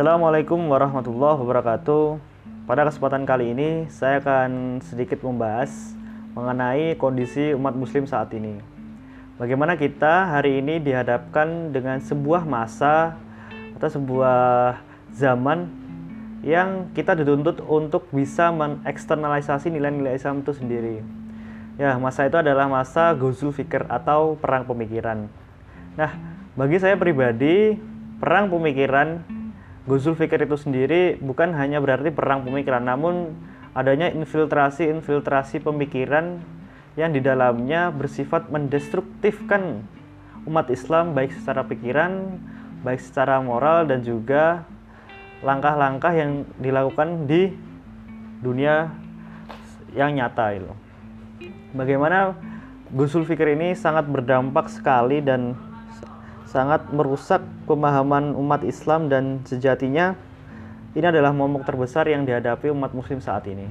Assalamualaikum warahmatullahi wabarakatuh. Pada kesempatan kali ini saya akan sedikit membahas mengenai kondisi umat muslim saat ini. Bagaimana kita hari ini dihadapkan dengan sebuah masa atau sebuah zaman yang kita dituntut untuk bisa mengeksternalisasi nilai-nilai Islam itu sendiri. Ya, masa itu adalah masa Ghazul Fikr atau perang pemikiran. Nah, bagi saya pribadi, perang pemikiran Ghazul Fikr itu sendiri bukan hanya berarti perang pemikiran, namun adanya infiltrasi-infiltrasi pemikiran yang di dalamnya bersifat mendestruktifkan umat Islam baik secara pikiran, baik secara moral dan juga langkah-langkah yang dilakukan di dunia yang nyata itu. Bagaimana Ghazul Fikr ini sangat berdampak sekali dan sangat merusak pemahaman umat Islam dan sejatinya ini adalah momok terbesar yang dihadapi umat muslim saat ini.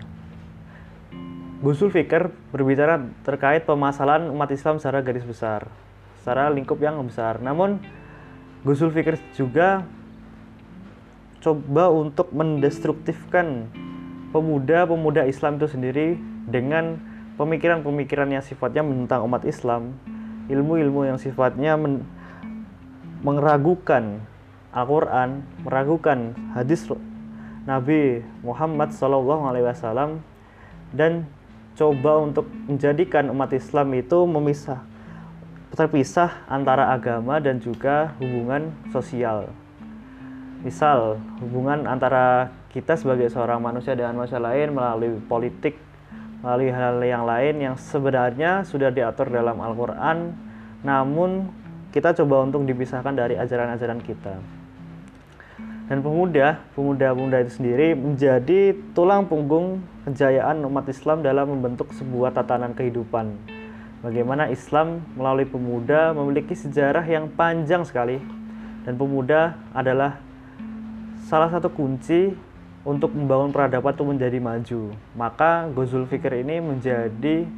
Ghazul Fikr berbicara terkait permasalahan umat Islam secara garis besar, secara lingkup yang besar. Namun Ghazul Fikr juga coba untuk mendestruktifkan pemuda-pemuda Islam itu sendiri dengan pemikiran-pemikiran yang sifatnya menentang umat Islam, ilmu-ilmu yang sifatnya men meragukan Al-Quran, meragukan hadis Nabi Muhammad SAW dan coba untuk menjadikan umat Islam itu memisah terpisah antara agama dan juga hubungan sosial. Misal, hubungan antara kita sebagai seorang manusia dengan manusia lain melalui politik, melalui hal-hal yang lain yang sebenarnya sudah diatur dalam Al-Quran, namun kita coba untuk dipisahkan dari ajaran-ajaran kita. Dan pemuda, pemuda-pemuda itu sendiri menjadi tulang punggung kejayaan umat Islam dalam membentuk sebuah tatanan kehidupan. Bagaimana Islam melalui pemuda memiliki sejarah yang panjang sekali dan pemuda adalah salah satu kunci untuk membangun peradaban itu menjadi maju. Maka Ghazul Fikr ini menjadi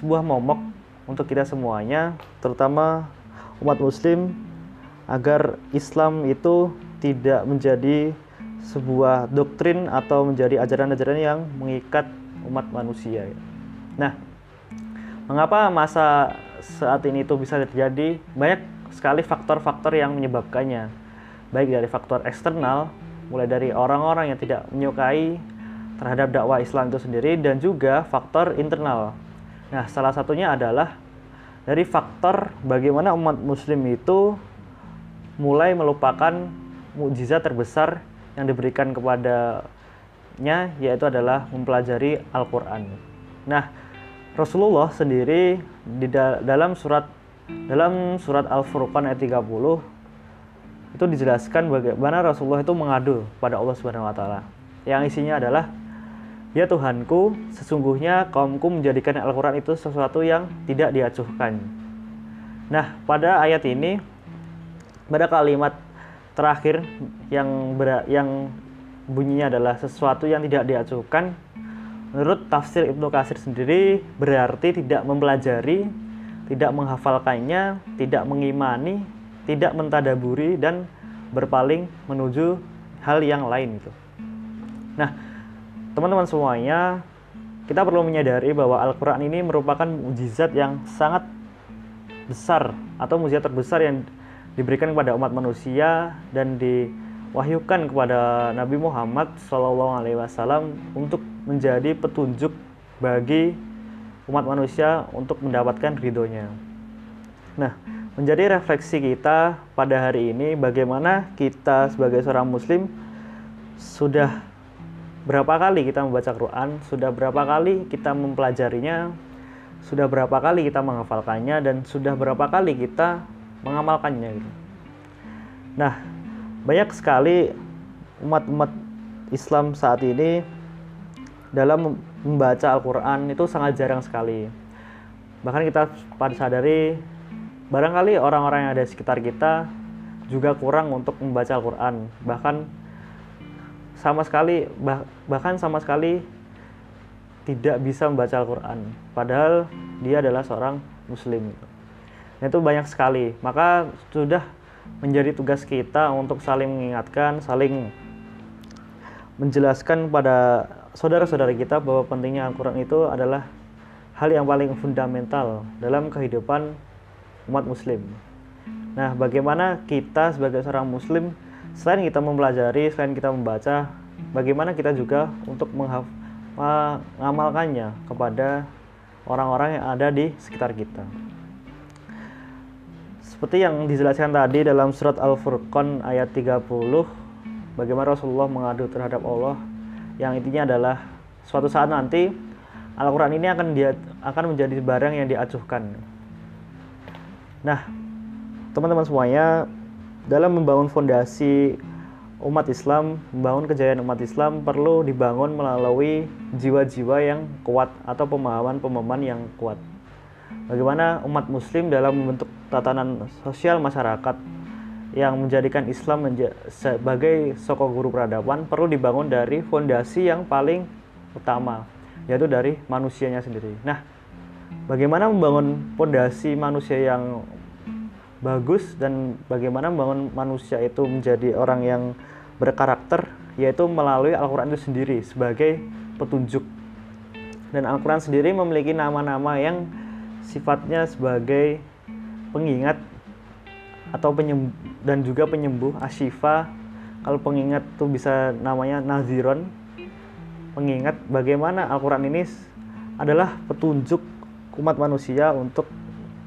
sebuah momok untuk kita semuanya, terutama umat Muslim, agar Islam itu tidak menjadi sebuah doktrin atau menjadi ajaran-ajaran yang mengikat umat manusia. Nah, mengapa masa saat ini itu bisa terjadi? Banyak sekali faktor-faktor yang menyebabkannya, baik dari faktor eksternal, mulai dari orang-orang yang tidak menyukai terhadap dakwah Islam itu sendiri, dan juga faktor internal, Nah, salah satunya adalah dari faktor bagaimana umat muslim itu mulai melupakan mukjizat terbesar yang diberikan kepadanya yaitu adalah mempelajari Al-Qur'an. Nah, Rasulullah sendiri di dalam surat dalam surat Al-Furqan ayat 30 itu dijelaskan bagaimana Rasulullah itu mengadu pada Allah Subhanahu wa taala. Yang isinya adalah Ya Tuhanku, sesungguhnya kaumku menjadikan Al-Quran itu sesuatu yang tidak diacuhkan. Nah, pada ayat ini, pada kalimat terakhir yang ber, yang bunyinya adalah sesuatu yang tidak diacuhkan, menurut tafsir Ibnu Kasir sendiri berarti tidak mempelajari, tidak menghafalkannya, tidak mengimani, tidak mentadaburi dan berpaling menuju hal yang lain itu. Nah, teman-teman semuanya, kita perlu menyadari bahwa Al-Quran ini merupakan mujizat yang sangat besar atau mujizat terbesar yang diberikan kepada umat manusia dan diwahyukan kepada Nabi Muhammad SAW untuk menjadi petunjuk bagi umat manusia untuk mendapatkan ridhonya. Nah, menjadi refleksi kita pada hari ini bagaimana kita sebagai seorang muslim sudah berapa kali kita membaca Quran, sudah berapa kali kita mempelajarinya, sudah berapa kali kita menghafalkannya, dan sudah berapa kali kita mengamalkannya. Gitu. Nah, banyak sekali umat-umat Islam saat ini dalam membaca Al-Quran itu sangat jarang sekali. Bahkan kita pada sadari, barangkali orang-orang yang ada di sekitar kita juga kurang untuk membaca Al-Quran. Bahkan sama sekali bah, bahkan sama sekali tidak bisa membaca Al-Quran. Padahal dia adalah seorang muslim. Nah, itu banyak sekali. Maka sudah menjadi tugas kita untuk saling mengingatkan, saling menjelaskan pada saudara-saudara kita bahwa pentingnya Al-Quran itu adalah hal yang paling fundamental dalam kehidupan umat muslim. Nah, bagaimana kita sebagai seorang muslim selain kita mempelajari, selain kita membaca, bagaimana kita juga untuk mengamalkannya kepada orang-orang yang ada di sekitar kita. Seperti yang dijelaskan tadi dalam surat Al-Furqan ayat 30, bagaimana Rasulullah mengadu terhadap Allah yang intinya adalah suatu saat nanti Al-Quran ini akan dia akan menjadi barang yang diacuhkan. Nah, teman-teman semuanya, dalam membangun fondasi umat Islam, membangun kejayaan umat Islam perlu dibangun melalui jiwa-jiwa yang kuat atau pemahaman-pemahaman yang kuat bagaimana umat muslim dalam membentuk tatanan sosial masyarakat yang menjadikan Islam menja sebagai sokong guru peradaban perlu dibangun dari fondasi yang paling utama yaitu dari manusianya sendiri. Nah, bagaimana membangun fondasi manusia yang bagus dan bagaimana membangun manusia itu menjadi orang yang berkarakter yaitu melalui Al-Qur'an itu sendiri sebagai petunjuk. Dan Al-Qur'an sendiri memiliki nama-nama yang sifatnya sebagai pengingat atau penyembuh dan juga penyembuh asyifa kalau pengingat tuh bisa namanya naziron pengingat bagaimana Al-Quran ini adalah petunjuk umat manusia untuk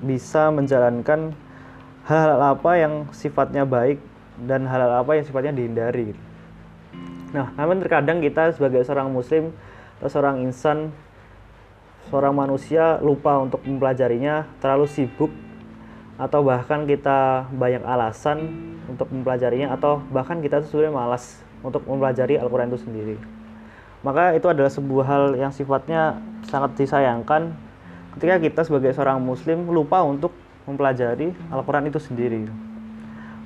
bisa menjalankan hal-hal apa yang sifatnya baik dan hal-hal apa yang sifatnya dihindari. Nah, namun terkadang kita sebagai seorang muslim atau seorang insan seorang manusia lupa untuk mempelajarinya, terlalu sibuk atau bahkan kita banyak alasan untuk mempelajarinya atau bahkan kita sebenarnya malas untuk mempelajari Al-Qur'an itu sendiri. Maka itu adalah sebuah hal yang sifatnya sangat disayangkan ketika kita sebagai seorang muslim lupa untuk mempelajari Al-Qur'an itu sendiri.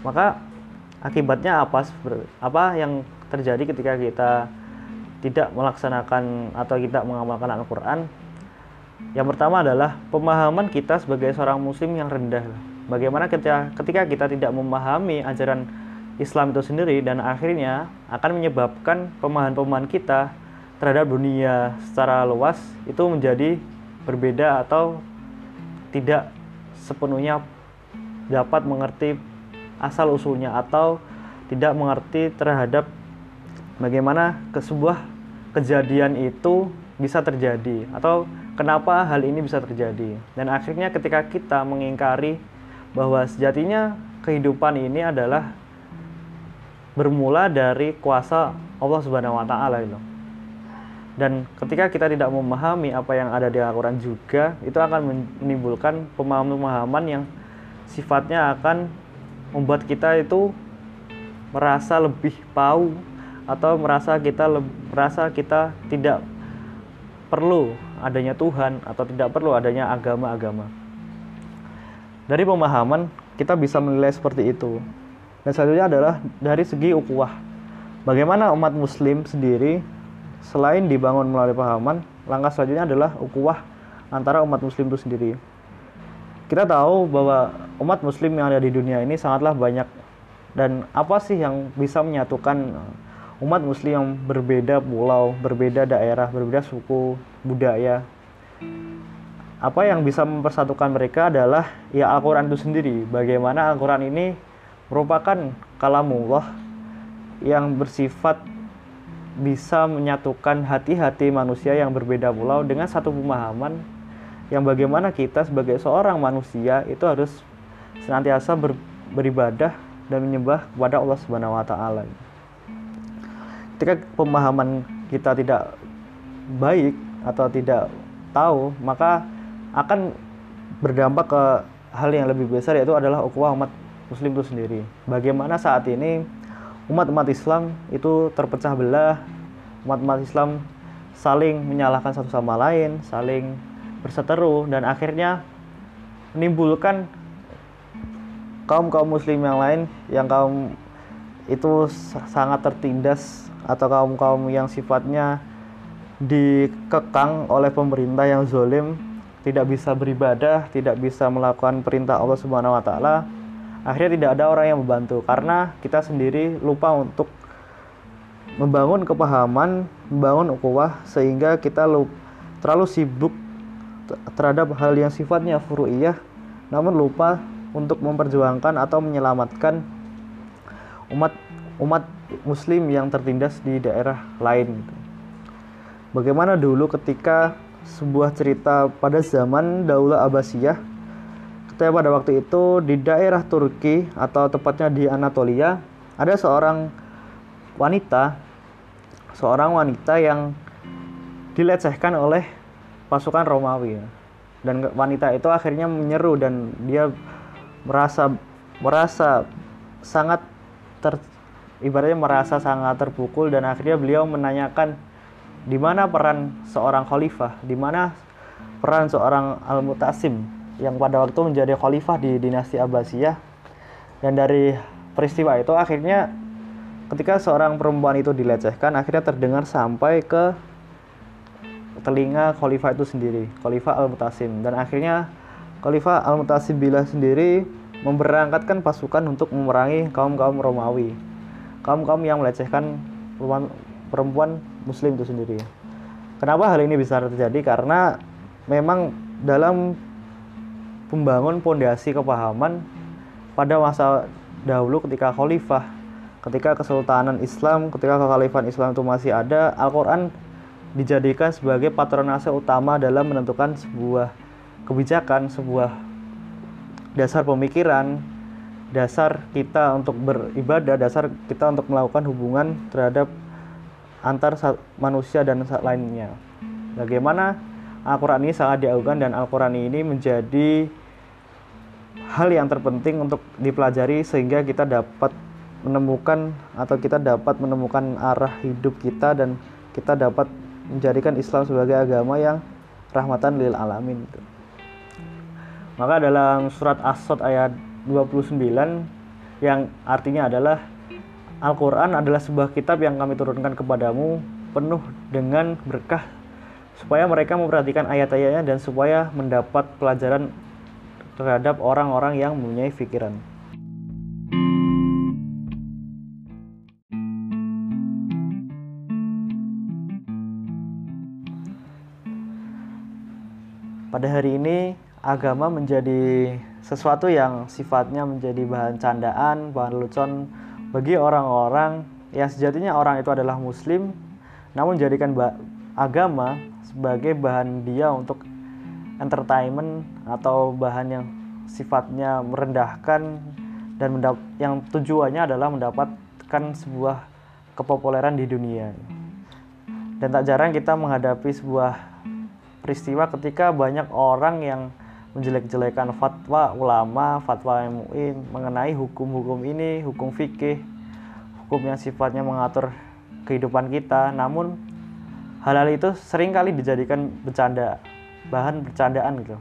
Maka akibatnya apa apa yang terjadi ketika kita tidak melaksanakan atau tidak mengamalkan Al-Qur'an yang pertama adalah pemahaman kita sebagai seorang muslim yang rendah. Bagaimana ketika, ketika kita tidak memahami ajaran Islam itu sendiri dan akhirnya akan menyebabkan pemahaman-pemahaman kita terhadap dunia secara luas itu menjadi berbeda atau tidak sepenuhnya dapat mengerti asal usulnya atau tidak mengerti terhadap bagaimana ke sebuah kejadian itu bisa terjadi atau kenapa hal ini bisa terjadi. Dan akhirnya ketika kita mengingkari bahwa sejatinya kehidupan ini adalah bermula dari kuasa Allah Subhanahu wa taala itu. Dan ketika kita tidak memahami apa yang ada di Al-Qur'an juga, itu akan menimbulkan pemahaman-pemahaman yang sifatnya akan membuat kita itu merasa lebih tahu atau merasa kita merasa kita tidak perlu adanya Tuhan atau tidak perlu adanya agama-agama. Dari pemahaman kita bisa menilai seperti itu. Dan selanjutnya adalah dari segi ukuah. Bagaimana umat muslim sendiri selain dibangun melalui pahaman, langkah selanjutnya adalah ukuah antara umat muslim itu sendiri. Kita tahu bahwa umat muslim yang ada di dunia ini sangatlah banyak dan apa sih yang bisa menyatukan umat muslim yang berbeda pulau, berbeda daerah, berbeda suku, budaya. Apa yang bisa mempersatukan mereka adalah ya Al-Qur'an itu sendiri. Bagaimana Al-Qur'an ini merupakan kalamullah yang bersifat bisa menyatukan hati-hati manusia yang berbeda pulau dengan satu pemahaman yang bagaimana kita sebagai seorang manusia itu harus senantiasa ber, beribadah dan menyembah kepada Allah Subhanahu wa taala. Ketika pemahaman kita tidak baik atau tidak tahu maka akan berdampak ke hal yang lebih besar yaitu adalah ukhuwah umat muslim itu sendiri. Bagaimana saat ini umat-umat Islam itu terpecah belah. Umat-umat Islam saling menyalahkan satu sama lain saling berseteru dan akhirnya menimbulkan kaum kaum muslim yang lain yang kaum itu sangat tertindas atau kaum-kaum yang sifatnya dikekang oleh pemerintah yang zolim tidak bisa beribadah, tidak bisa melakukan perintah Allah Subhanahu wa taala, akhirnya tidak ada orang yang membantu karena kita sendiri lupa untuk membangun kepahaman, membangun ukhuwah sehingga kita terlalu sibuk terhadap hal yang sifatnya furu'iyah namun lupa untuk memperjuangkan atau menyelamatkan umat umat muslim yang tertindas di daerah lain. Bagaimana dulu ketika sebuah cerita pada zaman Daulah Abbasiyah ketika pada waktu itu di daerah Turki atau tepatnya di Anatolia ada seorang wanita seorang wanita yang dilecehkan oleh pasukan Romawi. Dan wanita itu akhirnya menyeru dan dia merasa merasa sangat ter ibaratnya merasa sangat terpukul dan akhirnya beliau menanyakan di mana peran seorang khalifah? Di mana peran seorang al-mutasim yang pada waktu menjadi khalifah di dinasti Abbasiyah dan dari peristiwa itu akhirnya ketika seorang perempuan itu dilecehkan akhirnya terdengar sampai ke telinga khalifah itu sendiri, khalifah Al-Mutasim dan akhirnya khalifah Al-Mutasim bila sendiri memberangkatkan pasukan untuk memerangi kaum-kaum Romawi. Kaum-kaum yang melecehkan perempuan muslim itu sendiri. Kenapa hal ini bisa terjadi? Karena memang dalam membangun pondasi kepahaman pada masa dahulu ketika khalifah, ketika kesultanan Islam, ketika kekhalifahan Islam itu masih ada, Al-Qur'an dijadikan sebagai patronase utama dalam menentukan sebuah kebijakan, sebuah dasar pemikiran, dasar kita untuk beribadah, dasar kita untuk melakukan hubungan terhadap antar manusia dan lainnya. Bagaimana Al-Quran ini sangat diagukan dan Al-Quran ini menjadi hal yang terpenting untuk dipelajari sehingga kita dapat menemukan atau kita dapat menemukan arah hidup kita dan kita dapat menjadikan Islam sebagai agama yang rahmatan lil alamin. Maka dalam surat As-Sod ayat 29 yang artinya adalah Al-Quran adalah sebuah kitab yang kami turunkan kepadamu penuh dengan berkah supaya mereka memperhatikan ayat-ayatnya dan supaya mendapat pelajaran terhadap orang-orang yang mempunyai pikiran. pada hari ini agama menjadi sesuatu yang sifatnya menjadi bahan candaan, bahan lucon bagi orang-orang yang sejatinya orang itu adalah muslim namun jadikan agama sebagai bahan dia untuk entertainment atau bahan yang sifatnya merendahkan dan yang tujuannya adalah mendapatkan sebuah kepopuleran di dunia. Dan tak jarang kita menghadapi sebuah peristiwa ketika banyak orang yang menjelek-jelekan fatwa ulama, fatwa MUI mengenai hukum-hukum ini, hukum fikih, hukum yang sifatnya mengatur kehidupan kita. Namun hal-hal itu sering kali dijadikan bercanda, bahan bercandaan gitu.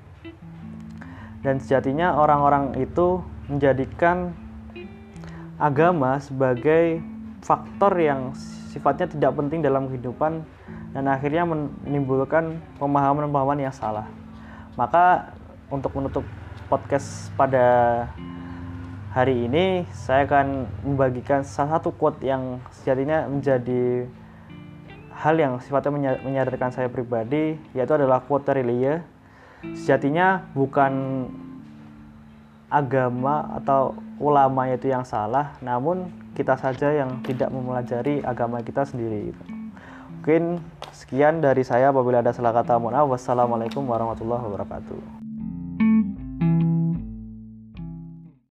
Dan sejatinya orang-orang itu menjadikan agama sebagai faktor yang sifatnya tidak penting dalam kehidupan dan akhirnya menimbulkan pemahaman-pemahaman yang salah. Maka untuk menutup podcast pada hari ini saya akan membagikan salah satu quote yang sejatinya menjadi hal yang sifatnya menyadarkan saya pribadi yaitu adalah quote Lia sejatinya bukan agama atau ulama itu yang salah namun kita saja yang tidak mempelajari agama kita sendiri Mungkin sekian dari saya apabila ada salah kata mohon maaf. Wassalamualaikum warahmatullahi wabarakatuh.